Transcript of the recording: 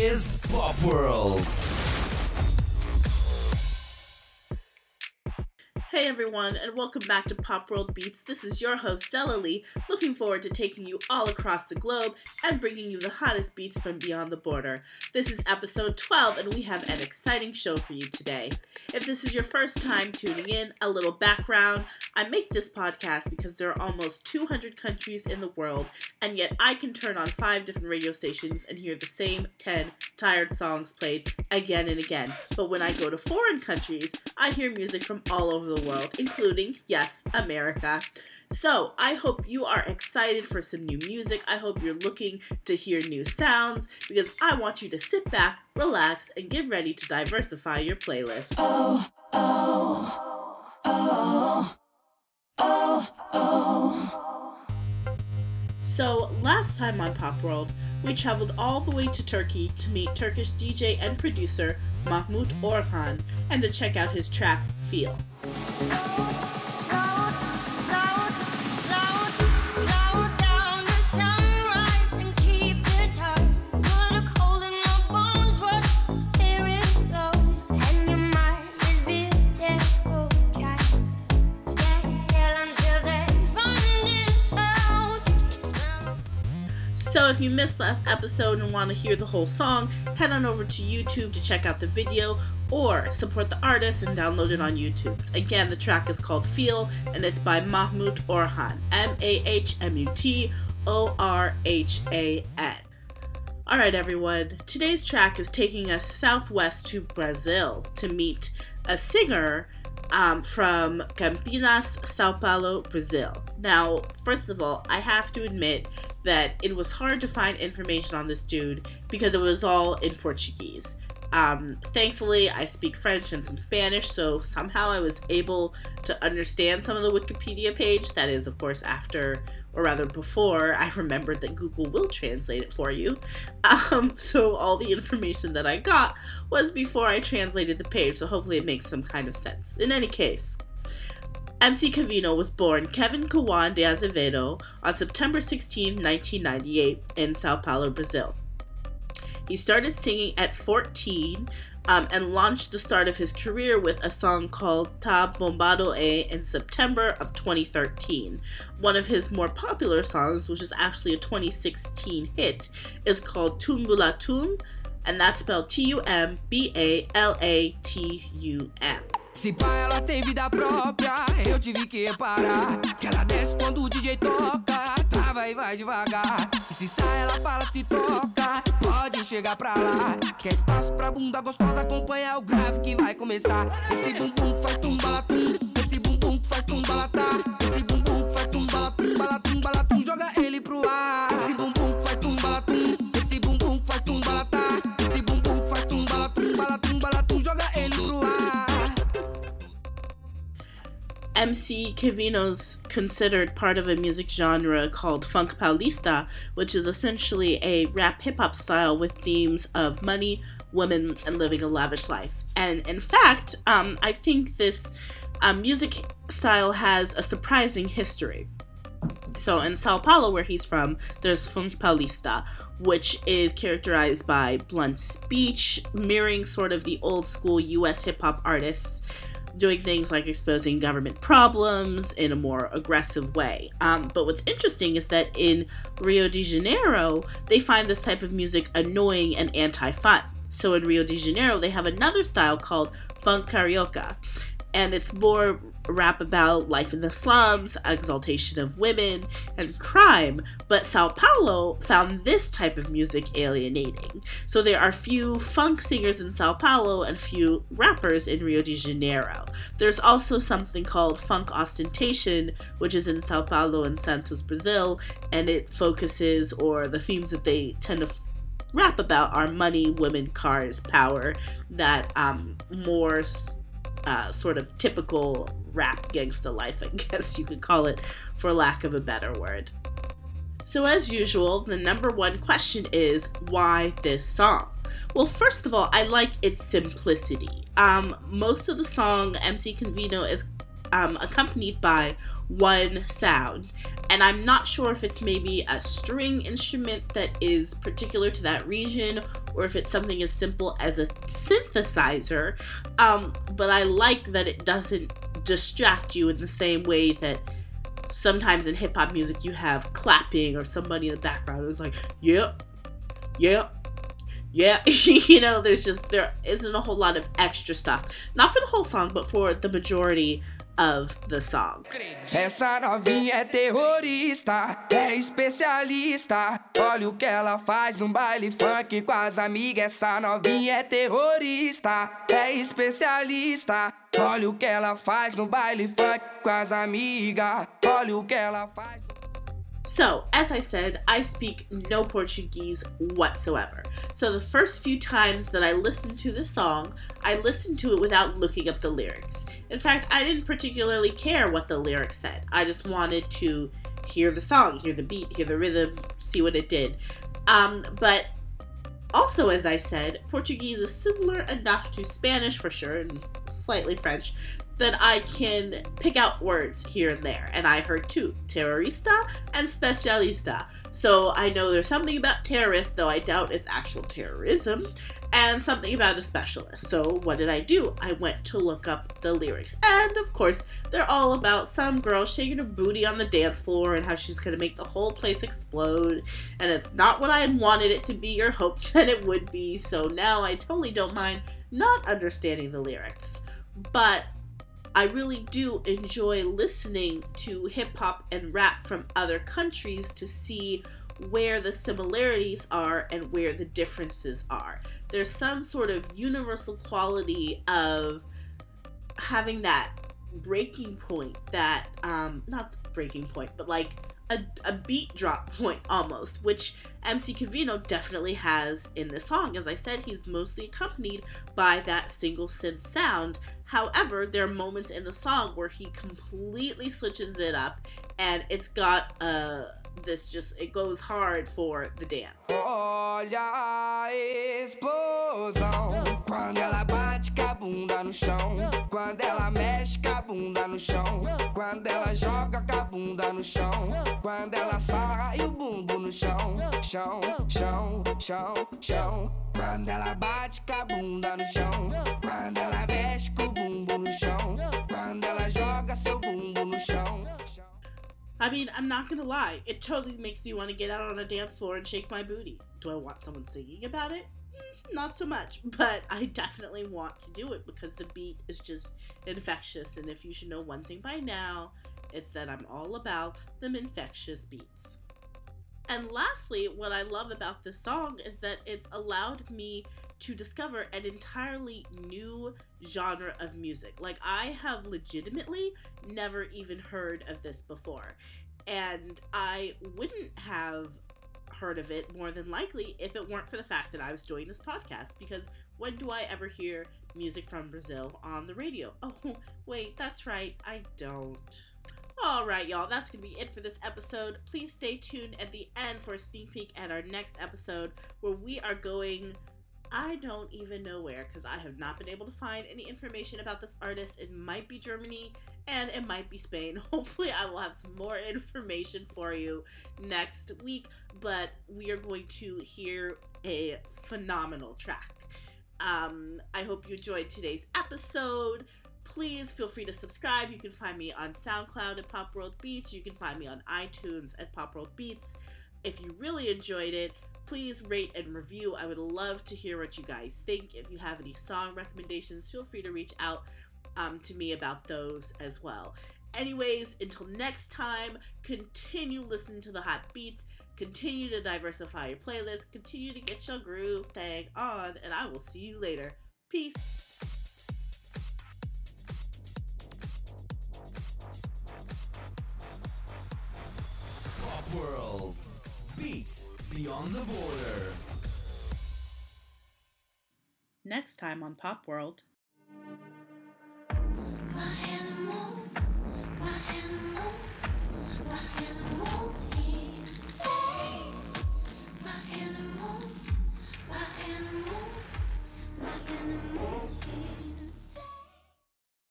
is Pop World. Hey everyone, and welcome back to Pop World Beats. This is your host, Stella Lee, looking forward to taking you all across the globe and bringing you the hottest beats from beyond the border. This is episode 12, and we have an exciting show for you today. If this is your first time tuning in, a little background I make this podcast because there are almost 200 countries in the world, and yet I can turn on five different radio stations and hear the same 10 tired songs played again and again. But when I go to foreign countries, I hear music from all over the world, including, yes, America. So, I hope you are excited for some new music. I hope you're looking to hear new sounds because I want you to sit back, relax, and get ready to diversify your playlist. Oh, oh, oh, oh, oh. So, last time on Pop World, we traveled all the way to Turkey to meet Turkish DJ and producer Mahmut Orhan and to check out his track Feel. So if you missed last episode and want to hear the whole song, head on over to YouTube to check out the video or support the artist and download it on YouTube. Again, the track is called Feel and it's by Mahmut Orhan. M A H M U T O R H A N. Alright, everyone, today's track is taking us southwest to Brazil to meet a singer um, from Campinas, Sao Paulo, Brazil. Now, first of all, I have to admit that it was hard to find information on this dude because it was all in Portuguese. Um, thankfully, I speak French and some Spanish, so somehow I was able to understand some of the Wikipedia page. That is, of course, after, or rather before, I remembered that Google will translate it for you. Um, so all the information that I got was before I translated the page, so hopefully it makes some kind of sense. In any case, MC Kevinho was born Kevin Kawan de Azevedo on September 16, 1998, in Sao Paulo, Brazil. He started singing at 14 um, and launched the start of his career with a song called Ta Bombado E in September of 2013. One of his more popular songs, which is actually a 2016 hit, is called Tumbalatum, and that's spelled T U M B A L A T U M. Se pá, ela tem vida própria, eu tive que reparar. Que ela desce quando o DJ toca, trava e vai devagar. E se sai, ela fala, se toca, pode chegar pra lá. Quer espaço pra bunda gostosa, acompanha o grave que vai começar. Esse bumbum faz tumbalatum, esse bumbum faz tumbalatá. Esse bumbum faz tumbalatum, balatum, balatum, joga ele pro ar. MC Kevinho's considered part of a music genre called Funk Paulista, which is essentially a rap hip hop style with themes of money, women, and living a lavish life. And in fact, um, I think this um, music style has a surprising history. So in Sao Paulo, where he's from, there's Funk Paulista, which is characterized by blunt speech, mirroring sort of the old school US hip hop artists doing things like exposing government problems in a more aggressive way. Um, but what's interesting is that in Rio de Janeiro, they find this type of music annoying and anti fun. So in Rio de Janeiro, they have another style called funk carioca, and it's more rap about life in the slums, exaltation of women, and crime. But Sao Paulo found this type of music alienating. So there are few funk singers in Sao Paulo and few rappers in Rio de Janeiro. There's also something called funk ostentation, which is in Sao Paulo and Santos, Brazil, and it focuses, or the themes that they tend to rap about are money, women, cars, power, that um, more uh, sort of typical rap gangsta life, I guess you could call it, for lack of a better word. So, as usual, the number one question is why this song? Well, first of all, I like its simplicity. Um, most of the song, MC Kevinho is um, accompanied by one sound. And I'm not sure if it's maybe a string instrument that is particular to that region or if it's something as simple as a synthesizer. Um, but I like that it doesn't distract you in the same way that sometimes in hip hop music you have clapping or somebody in the background is like, yep, yep, yeah, you know, there's just there isn't a whole lot of extra stuff. Not for the whole song, but for the majority of the song. Essa novinha é terrorista, é especialista. Olha o que ela faz no baile funk com as amigas. Essa novinha é terrorista, é especialista. Olha o que ela faz no baile funk com as amigas. Olha o que ela faz. So, as I said, I speak no Portuguese whatsoever. So, the first few times that I listened to the song, I listened to it without looking up the lyrics. In fact, I didn't particularly care what the lyrics said. I just wanted to hear the song, hear the beat, hear the rhythm, see what it did. Um, but also, as I said, Portuguese is similar enough to Spanish for sure, and slightly French, that I can pick out words here and there. And I heard two terrorista and specialista. So I know there's something about terrorist, though I doubt it's actual terrorism, and something about a specialist. So what did I do? I went to look up the lyrics. And of course, they're all about some girl shaking her booty on the dance floor and how she's gonna make the whole place explode. And it's not what I had wanted it to be or hoped that it would be. So now I totally don't mind not understanding the lyrics. But I really do enjoy listening to hip hop and rap from other countries to see where the similarities are and where the differences are. There's some sort of universal quality of having that breaking point that um not breaking point but like a, a beat drop point almost, which MC Kevinho definitely has in this song. As I said, he's mostly accompanied by that single synth sound. However, there are moments in the song where he completely switches it up and it's got a this just it goes hard for the dance. Quando ela bate com a bunda no chão, quando ela mexe com a bunda no chão, quando ela joga com a bunda no chão, quando ela sarra e o bumbo no chão, chão, chão, chão, chão. Quando ela bate com a bunda no chão, quando ela mexe com o bumbo no chão, quando ela joga seu bumbo no chão. I mean, I'm not gonna lie, it totally makes me want to get out on a dance floor and shake my booty. Do I want someone singing about it? Mm, not so much, but I definitely want to do it because the beat is just infectious. And if you should know one thing by now, it's that I'm all about them infectious beats. And lastly, what I love about this song is that it's allowed me to discover an entirely new genre of music. Like, I have legitimately never even heard of this before. And I wouldn't have heard of it more than likely if it weren't for the fact that I was doing this podcast. Because when do I ever hear music from Brazil on the radio? Oh, wait, that's right, I don't. All right, y'all, that's going to be it for this episode. Please stay tuned at the end for a sneak peek at our next episode where we are going. I don't even know where because I have not been able to find any information about this artist. It might be Germany and it might be Spain. Hopefully, I will have some more information for you next week, but we are going to hear a phenomenal track. Um, I hope you enjoyed today's episode please feel free to subscribe. You can find me on SoundCloud at Pop World Beats. You can find me on iTunes at Pop World Beats. If you really enjoyed it, please rate and review. I would love to hear what you guys think. If you have any song recommendations, feel free to reach out um, to me about those as well. Anyways, until next time, continue listening to the hot beats, continue to diversify your playlist, continue to get your groove thing on, and I will see you later. Peace. Pop World. Beats beyond the border. Next time on Pop World.